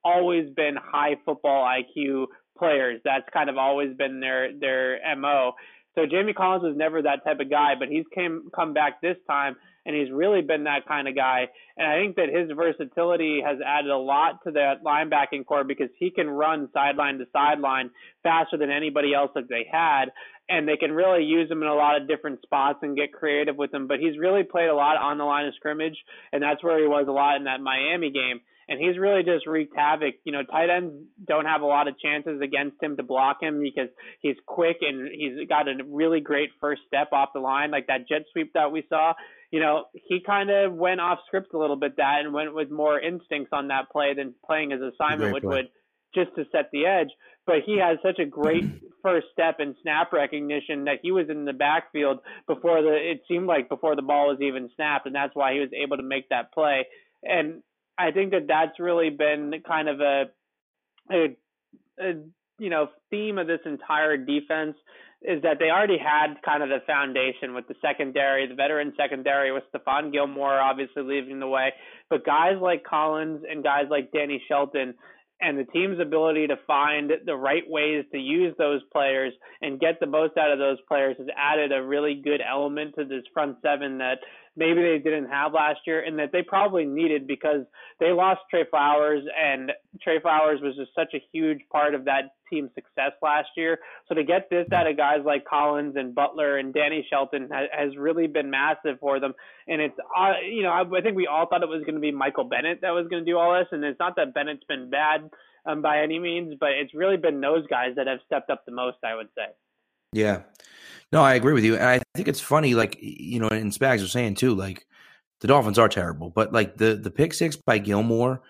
always been high football IQ players. That's kind of always been their their mo. So Jamie Collins was never that type of guy, but he's came come back this time and he's really been that kind of guy. And I think that his versatility has added a lot to that linebacking corps because he can run sideline to sideline faster than anybody else that they had. And they can really use him in a lot of different spots and get creative with him. But he's really played a lot on the line of scrimmage, and that's where he was a lot in that Miami game and he's really just wreaked havoc. You know, tight ends don't have a lot of chances against him to block him because he's quick and he's got a really great first step off the line, like that jet sweep that we saw. You know, he kind of went off script a little bit that and went with more instincts on that play than playing his assignment, which would just to set the edge. But he has such a great first step and snap recognition that he was in the backfield before the it seemed like before the ball was even snapped, and that's why he was able to make that play. And I think that that's really been kind of a, a, a you know theme of this entire defense is that they already had kind of the foundation with the secondary, the veteran secondary with Stephon Gilmore obviously leading the way, but guys like Collins and guys like Danny Shelton and the team's ability to find the right ways to use those players and get the most out of those players has added a really good element to this front seven that maybe they didn't have last year and that they probably needed because they lost Trey Flowers and Trey Flowers was just such a huge part of that team's success last year. So to get this out of guys like Collins and Butler and Danny Shelton has, has really been massive for them. And it's, uh, you know, I, I think we all thought it was going to be Michael Bennett that was going to do all this. And it's not that Bennett's been bad um, by any means, but it's really been those guys that have stepped up the most, I would say. Yeah. No, I agree with you. And I think it's funny, like, you know, and Spags was saying too, like, the Dolphins are terrible, but like the the pick six by Gilmore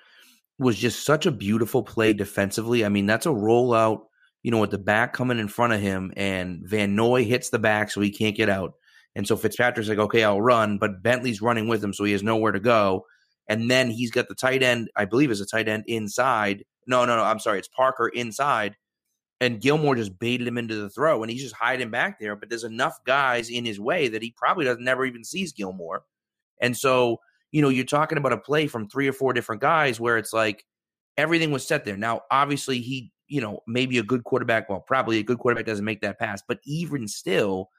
was just such a beautiful play defensively. I mean, that's a rollout, you know, with the back coming in front of him, and Van Noy hits the back so he can't get out. And so Fitzpatrick's like, okay, I'll run, but Bentley's running with him, so he has nowhere to go. And then he's got the tight end, I believe is a tight end inside. No, no, no, I'm sorry, it's Parker inside. And Gilmore just baited him into the throw, and he's just hiding back there. But there's enough guys in his way that he probably doesn't never even sees Gilmore. And so, you know, you're talking about a play from three or four different guys where it's like everything was set there. Now, obviously, he, you know, maybe a good quarterback, well, probably a good quarterback doesn't make that pass, but even still,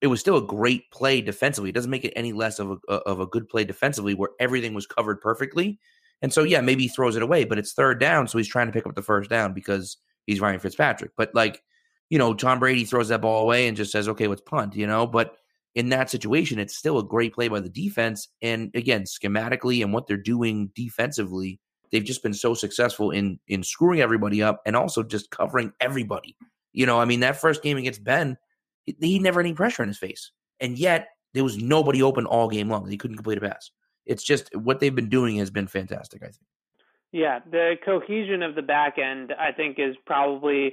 it was still a great play defensively. It doesn't make it any less of a uh, of a good play defensively where everything was covered perfectly. And so, yeah, maybe he throws it away, but it's third down, so he's trying to pick up the first down because he's Ryan Fitzpatrick. But like, you know, Tom Brady throws that ball away and just says, "Okay, let's punt," you know, but in that situation, it's still a great play by the defense. And again, schematically and what they're doing defensively, they've just been so successful in in screwing everybody up and also just covering everybody. You know, I mean, that first game against Ben, he, he never had any pressure in his face, and yet there was nobody open all game long. He couldn't complete a pass. It's just what they've been doing has been fantastic. I think. Yeah, the cohesion of the back end, I think, is probably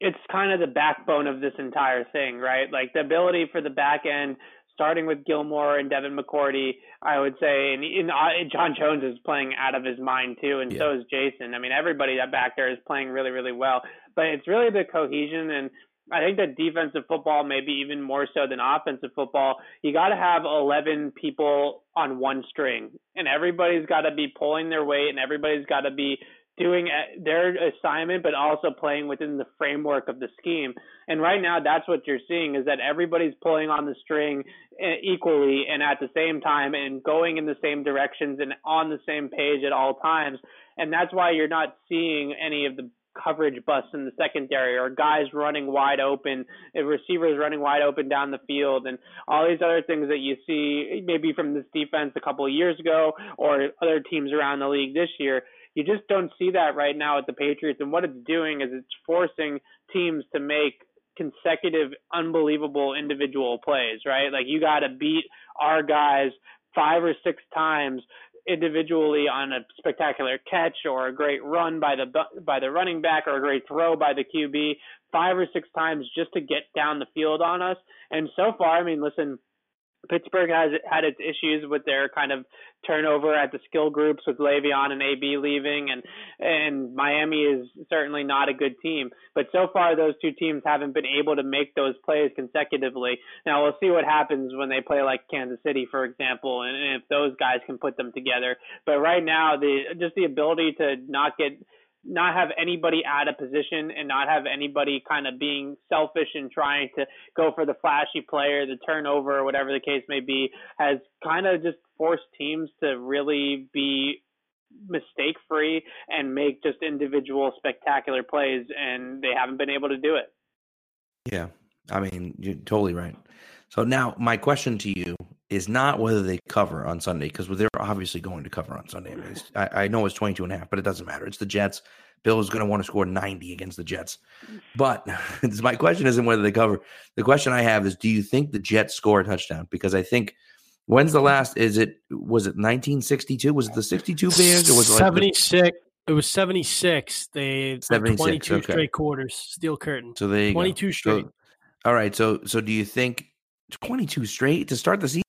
it's kind of the backbone of this entire thing, right? Like the ability for the back end, starting with Gilmore and Devin McCourty, I would say, and, and uh, John Jones is playing out of his mind too, and Yeah. so is Jason. I mean, everybody that back there is playing really, really well. But it's really the cohesion, and I think that defensive football, maybe even more so than offensive football, you got to have 11 people on one string, and everybody's got to be pulling their weight, and everybody's got to be doing uh, their assignment, but also playing within the framework of the scheme. And right now, that's what you're seeing is that everybody's pulling on the string uh, equally and at the same time and going in the same directions and on the same page at all times. And that's why you're not seeing any of the coverage busts in the secondary or guys running wide open, receivers running wide open down the field, and all these other things that you see maybe from this defense a couple of years ago or other teams around the league this year. You just don't see that right now at the Patriots. And what it's doing is it's forcing teams to make consecutive, unbelievable individual plays, right? Like you got to beat our guys five or six times individually on a spectacular catch or a great run by the by the running back or a great throw by the QB five or six times just to get down the field on us. And so far, I mean, listen, Pittsburgh has had its issues with their kind of turnover at the skill groups with Le'Veon and AB leaving, and and Miami is certainly not a good team. But so far, those two teams haven't been able to make those plays consecutively. Now we'll see what happens when they play like Kansas City, for example, and if those guys can put them together. But right now, the just the ability to not get not have anybody out of position and not have anybody kind of being selfish and trying to go for the flashy player, the turnover, or whatever the case may be, has kind of just forced teams to really be mistake free and make just individual spectacular plays, and they haven't been able to do it. Yeah, I mean, you're totally right. So now my question to you is not whether they cover on Sunday because they're obviously going to cover on Sunday. I, mean, I, I, know it's 22 and a half, but it doesn't matter. It's the Jets. Bill is going to want to score 90 against the Jets. Mm. But my question isn't whether they cover. The question I have is do you think the Jets score a touchdown? Because I think when's the last is it was it 1962? Was it the 62 Bears or was it like 76? The, it was 76. They 76, 22 okay. straight quarters. Steel curtain. So they 22 straight. So, all right. So so do you think 22 straight to start the season?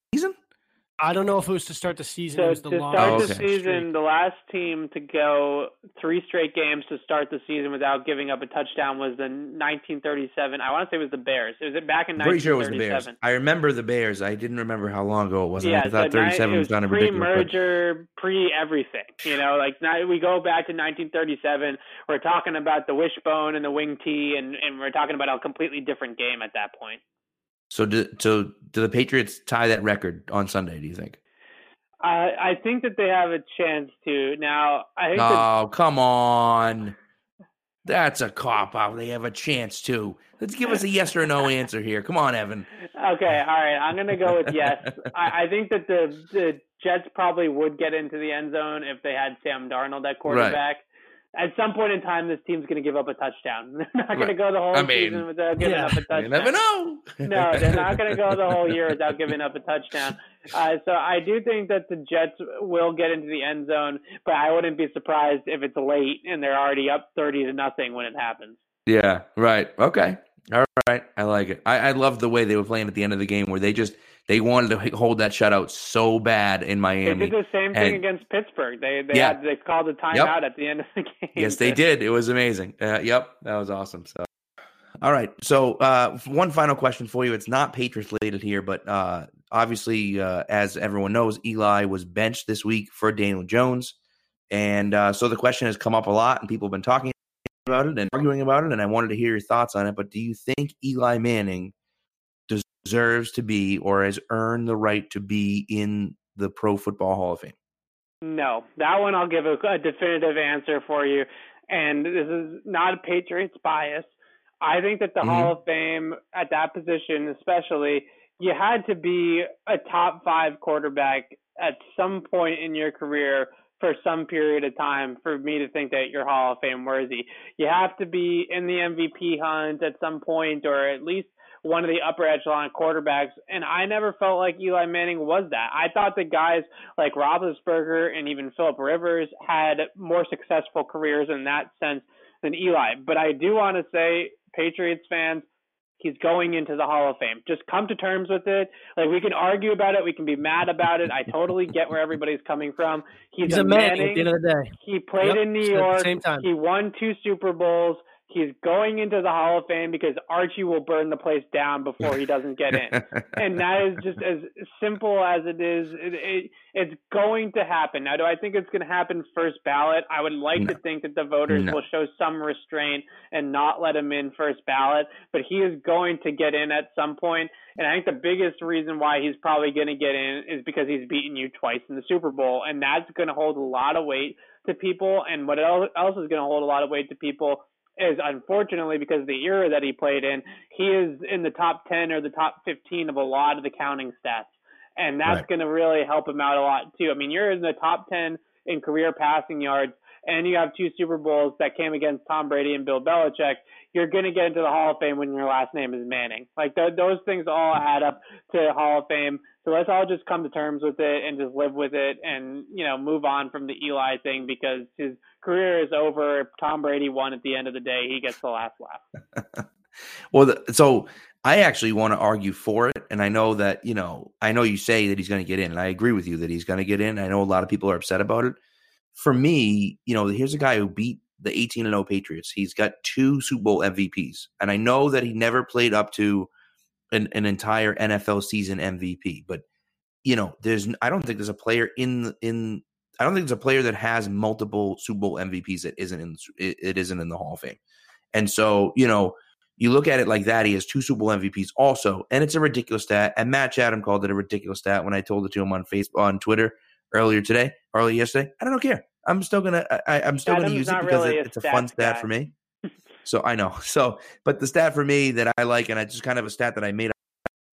I don't know if it was to start the season. So it was the to long start oh, the season, the last team to go three straight games to start the season without giving up a touchdown was the 1937. I want to say it was the Bears. It was back in I'm pretty sure it was the Bears. I remember the Bears. I didn't remember how long ago it was. Yeah, I thought so 37 was was kind of ridiculous. pre-merger, pre-everything. You know, like now we go back to 1937. We're talking about the wishbone and the wing T, and and we're talking about a completely different game at that point. So do so do the Patriots tie that record on Sunday? Do you think? I I think that they have a chance to. Now, I think that Oh come on, that's a cop out. They have a chance to. Let's give us a yes or no answer here. Come on, Evan. Okay, all right. I'm gonna go with yes. I, I think that the the Jets probably would get into the end zone if they had Sam Darnold at quarterback. At some point in time, this team's gonna give up a touchdown. They're not gonna go the whole I mean, season without giving yeah. up a touchdown. You never know. no, they're not going to go the whole year without giving up a touchdown. Uh, so I do think that the Jets will get into the end zone, but I wouldn't be surprised if it's late and they're already up thirty to nothing when it happens. Yeah, right. Okay. All right. I like it. I, I love the way they were playing at the end of the game where they just they wanted to hold that shutout so bad in They Miami. did the same thing And- against Pittsburgh. They they Yeah. had they called a timeout at the end of the game. Yes, they did. It was amazing. Uh, yep, that was awesome. So, all right. So, uh, one final question for you. It's not Patriots related here, but uh, obviously, uh, as everyone knows, Eli was benched this week for Daniel Jones, and uh, so the question has come up a lot, and people have been talking about it and arguing about it. And I wanted to hear your thoughts on it. But do you think Eli Manning deserves to be, or has earned the right to be in the Pro Football Hall of Fame? No, that one I'll give a, a definitive answer for you. And this is not a Patriots bias. I think that the Mhm. Hall of Fame at that position, especially, you had to be a top five quarterback at some point in your career for some period of time for me to think that you're Hall of Fame worthy. You have to be in the MVP hunt at some point, or at least one of the upper echelon quarterbacks. And I never felt like Eli Manning was that. I thought that guys like Roethlisberger and even Philip Rivers had more successful careers in that sense than Eli. But I do want to say, Patriots fans, he's going into the Hall of Fame. Just come to terms with it. Like we can argue about it, we can be mad about it. I totally get where everybody's coming from. He's, He's a Manning at the end of the day. He played Yep, in New said at the York. same time. He won two Super Bowls. He's going into the Hall of Fame because Archie will burn the place down before he doesn't get in. and that is just as simple as it is. It, it, it's going to happen. Now, do I think it's going to happen first ballot? I would like No. to think that the voters No. will show some restraint and not let him in first ballot, but he is going to get in at some point. And I think the biggest reason why he's probably going to get in is because he's beaten you twice in the Super Bowl, and that's going to hold a lot of weight to people. And what else is going to hold a lot of weight to people is unfortunately because of the era that he played in, he is in the top 10 or the top 15 of a lot of the counting stats. And that's Right. going to really help him out a lot too. I mean, you're in the top 10 in career passing yards and you have two Super Bowls that came against Tom Brady and Bill Belichick. You're going to get into the Hall of Fame when your last name is Manning. Like th- those things all add up to Hall of Fame. So let's all just come to terms with it and just live with it and, you know, move on from the Eli thing because his career is over. Tom Brady won at the end of the day, he gets the last laugh. Well, the, so I actually want to argue for it, and I know that you know, I know you say that he's going to get in, and I agree with you that he's going to get in. I know a lot of people are upset about it. For me, you know, here's a guy who beat the 18 and 0 Patriots. He's got two Super Bowl MVPs, and I know that he never played up to an, an entire NFL season MVP, but you know, there's I don't think there's a player in in I don't think there's a player that has multiple Super Bowl MVPs that isn't in it, isn't in the Hall of Fame. And so, you know, you look at it like that, he has two Super Bowl MVPs also, and it's a ridiculous stat. And Matt Chatham called it a ridiculous stat when I told it to him on Facebook on Twitter earlier today, earlier yesterday. I don't care. I'm still gonna I, I'm still gonna use it because really it, it's a fun stat guy. for me. So I know. So, but the stat for me that I like, and I just kind of a stat that I made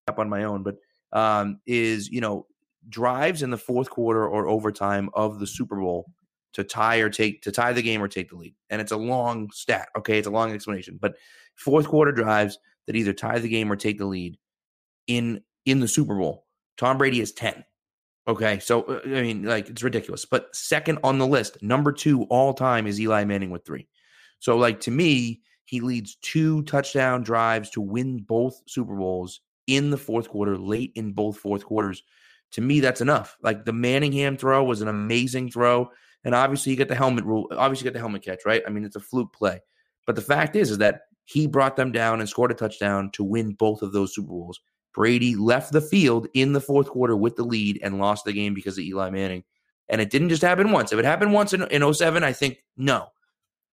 up on my own, but um, is you know drives in the fourth quarter or overtime of the Super Bowl to tie or take to tie the game or take the lead. And it's a long stat. Okay, it's a long explanation, but fourth quarter drives that either tie the game or take the lead in in the Super Bowl. Tom Brady is ten. Okay, so uh, I mean, like it's ridiculous. But second on the list, number two all time is Eli Manning with three. So, like to me, he leads two touchdown drives to win both Super Bowls in the fourth quarter, late in both fourth quarters. To me, that's enough. Like the Manningham throw was an amazing throw, and obviously you get the helmet rule. Obviously, you get the helmet catch, right? I mean, it's a fluke play. But the fact is, is that he brought them down and scored a touchdown to win both of those Super Bowls. Brady left the field in the fourth quarter with the lead and lost the game because of Eli Manning. And it didn't just happen once. If it happened once in, in 07, I think no.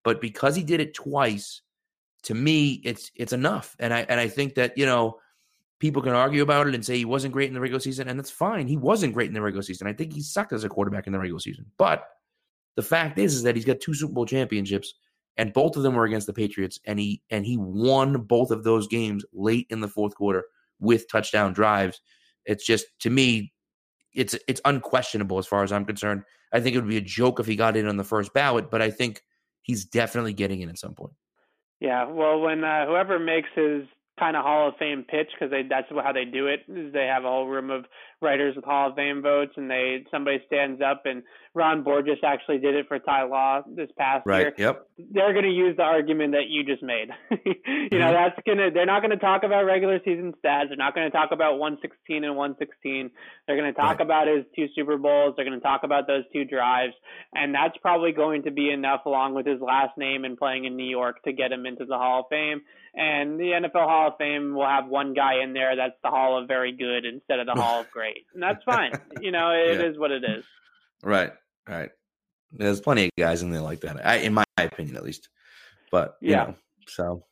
But because he did it twice, to me, it's it's enough. And I and I think that, you know, people can argue about it and say he wasn't great in the regular season, and that's fine. He wasn't great in the regular season. I think he sucked as a quarterback in the regular season. But the fact is, is that he's got two Super Bowl championships, and both of them were against the Patriots, and he and he won both of those games late in the fourth quarter with touchdown drives. It's just to me, it's it's unquestionable as far as I'm concerned. I think it would be a joke if he got in on the first ballot, but I think he's definitely getting in at some point. Yeah, well, when uh, whoever makes his kind of Hall of Fame pitch, because that's how they do it, is they have a whole room of writers with Hall of Fame votes, and they somebody stands up, and Ron Borges actually did it for Ty Law this past year. Yep. They're going to use the argument that you just made. you know, Mhm. that's gonna. They're not going to talk about regular season stats. They're not going to talk about 116 and 116. They're going to talk Right. about his two Super Bowls. They're going to talk about those two drives, and that's probably going to be enough, along with his last name and playing in New York, to get him into the Hall of Fame. And the NFL Hall of Fame will have one guy in there that's the Hall of Very Good instead of the Hall of Great, and that's fine. You know, it is Yeah. what it is. Right. Right. There's plenty of guys in there like that. I, in my opinion, at least. But you Yeah. know, so.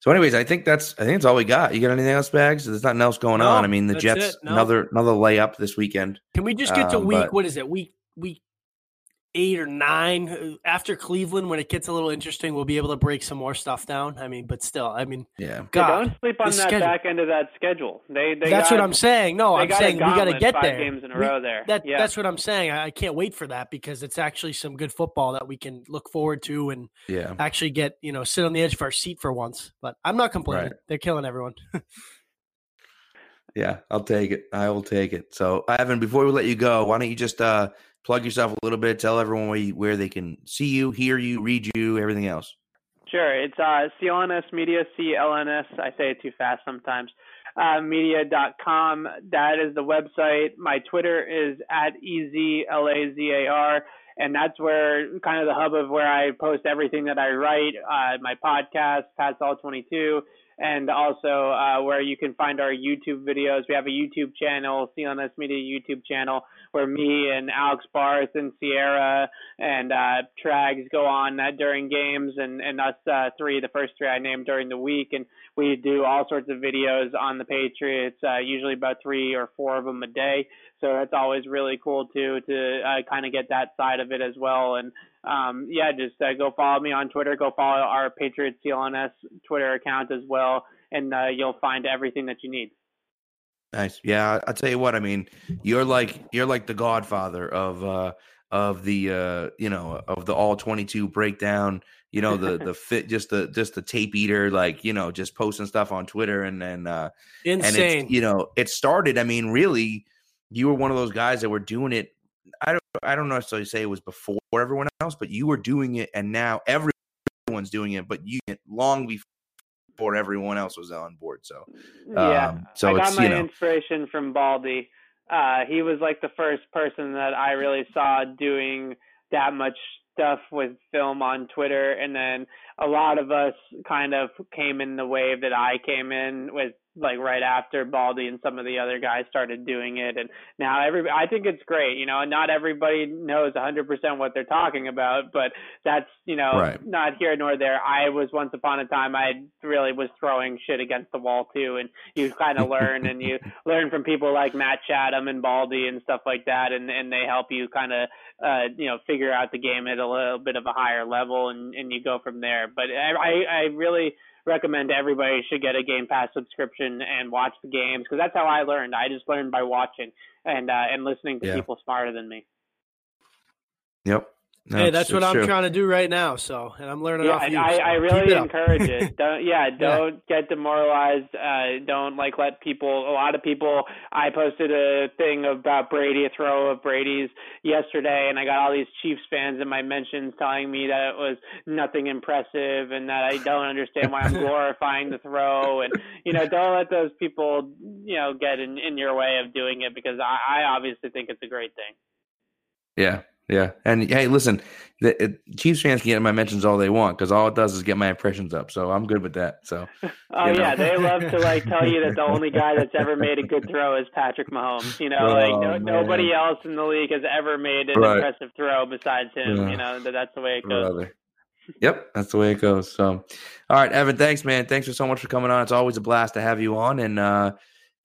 So, anyways, I think that's I think that's all we got. You got anything else, Bags? There's nothing else going No, on. I mean, the Jets. No. another another layup this weekend. Can we just get to Um, week? but- What is it? Week week eight or nine Uh, after Cleveland, when it gets a little interesting, we'll be able to break some more stuff down. I mean, but still, I mean, Yeah. Yeah, God, don't sleep on that schedule. back end of that schedule. They, they that's got, what I'm saying. No, I'm got saying we got to get five there. games in a We- row there. That yeah. that's what I'm saying. I I can't wait for that because it's actually some good football that we can look forward to and Yeah. actually get you know sit on the edge of our seat for once. But I'm not complaining. Right. They're killing everyone. Yeah. I'll take it. I will take it. So, Evan, before we let you go, why don't you just uh, plug yourself a little bit? Tell everyone where, you, where they can see you, hear you, read you, everything else. Sure. It's uh, CLNS Media, CLNS. I say it too fast sometimes. Uh, media.com. That is the website. My Twitter is at EZLAZAR. And that's where kind of the hub of where I post everything that I write, uh, my podcast, Pat's All 22, and also uh, where you can find our YouTube videos. We have a YouTube channel, CLNS Media YouTube channel, where me and Alex Barth and Sierra and uh, Trags go on that during games, and and us uh, three, the first three I named during the week, and we do all sorts of videos on the Patriots, uh, usually about three or four of them a day. So that's always really cool too to uh, kind of get that side of it as well. And um, yeah, just uh, go follow me on Twitter. Go follow our Patriots CLNS Twitter account as well, and uh, you'll find everything that you need. Nice. Yeah, I'll tell you what. I mean, you're like you're like the godfather of uh of the uh you know of the all 22 breakdown you know the the fit just the just the tape eater like you know just posting stuff on twitter and then uh insane and you know it started i mean really you were one of those guys that were doing it i don't i don't necessarily say it was before everyone else but you were doing it and now everyone's doing it but you long before everyone else was on board so yeah um, so i got my you know inspiration from baldy. Uh he was like the first person that i really saw doing that much stuff with film on Twitter, and then a lot of us kind of came in the wave that I came in with like right after Baldy and some of the other guys started doing it and now every I think it's great you know and not everybody knows 100% what they're talking about but that's you know Right. not here nor there I was once upon a time I really was throwing shit against the wall too and you kind of learn and you learn from people like Matt Chatham and Baldy and stuff like that and and they help you kind of uh you know figure out the game at a little bit of a higher level and and you go from there but I I, I really recommend everybody should get a Game Pass subscription and watch the games because that's how I learned. I just learned by watching and uh, and listening to Yeah. people smarter than me. yep No, hey, that's what I'm true. trying to do right now. So, and I'm learning Yeah, off you. I, so I really it encourage it. Don't, yeah, don't get demoralized. Uh, don't like let people. A lot of people. I posted a thing about Brady, a throw of Brady's yesterday, and I got all these Chiefs fans in my mentions telling me that it was nothing impressive and that I don't understand why I'm glorifying the throw. And you know, don't let those people, you know, get in in your way of doing it because I, I obviously think it's a great thing. Yeah, yeah. And hey, listen, the, it, Chiefs fans can get my mentions all they want because all it does is get my impressions up. So I'm good with that. So Oh know? yeah, they love to like tell you that the only guy that's ever made a good throw is Patrick Mahomes. You know, Oh, like no, nobody else in the league has ever made an Right. impressive throw besides him. Yeah. You know, that that's the way it goes. brother. Yep, that's the way it goes. So, all right, Evan, thanks, man. Thanks for so much for coming on. It's always a blast to have you on, and uh,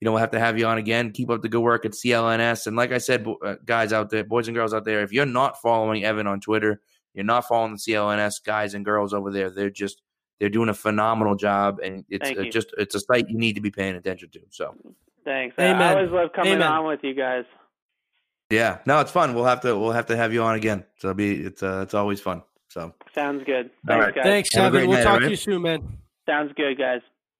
you know we'll have to have you on again. Keep up the good work at CLNS, and like I said, uh, guys out there, boys and girls out there, if you're not following Evan on Twitter, you're not following the CLNS guys and girls over there. They're just they're doing a phenomenal job, and it's Thank uh, just it's a site you need to be paying attention to. So, Thanks. I- Amen. I always love coming Amen. on with you guys. yeah, no, it's fun. We'll have to we'll have to have you on again. So it'll be it's uh, it's always fun. So, Sounds good. All Thanks, right. guys. Thanks, Have a Evan. We'll night, talk all to you soon, man. Sounds good, guys.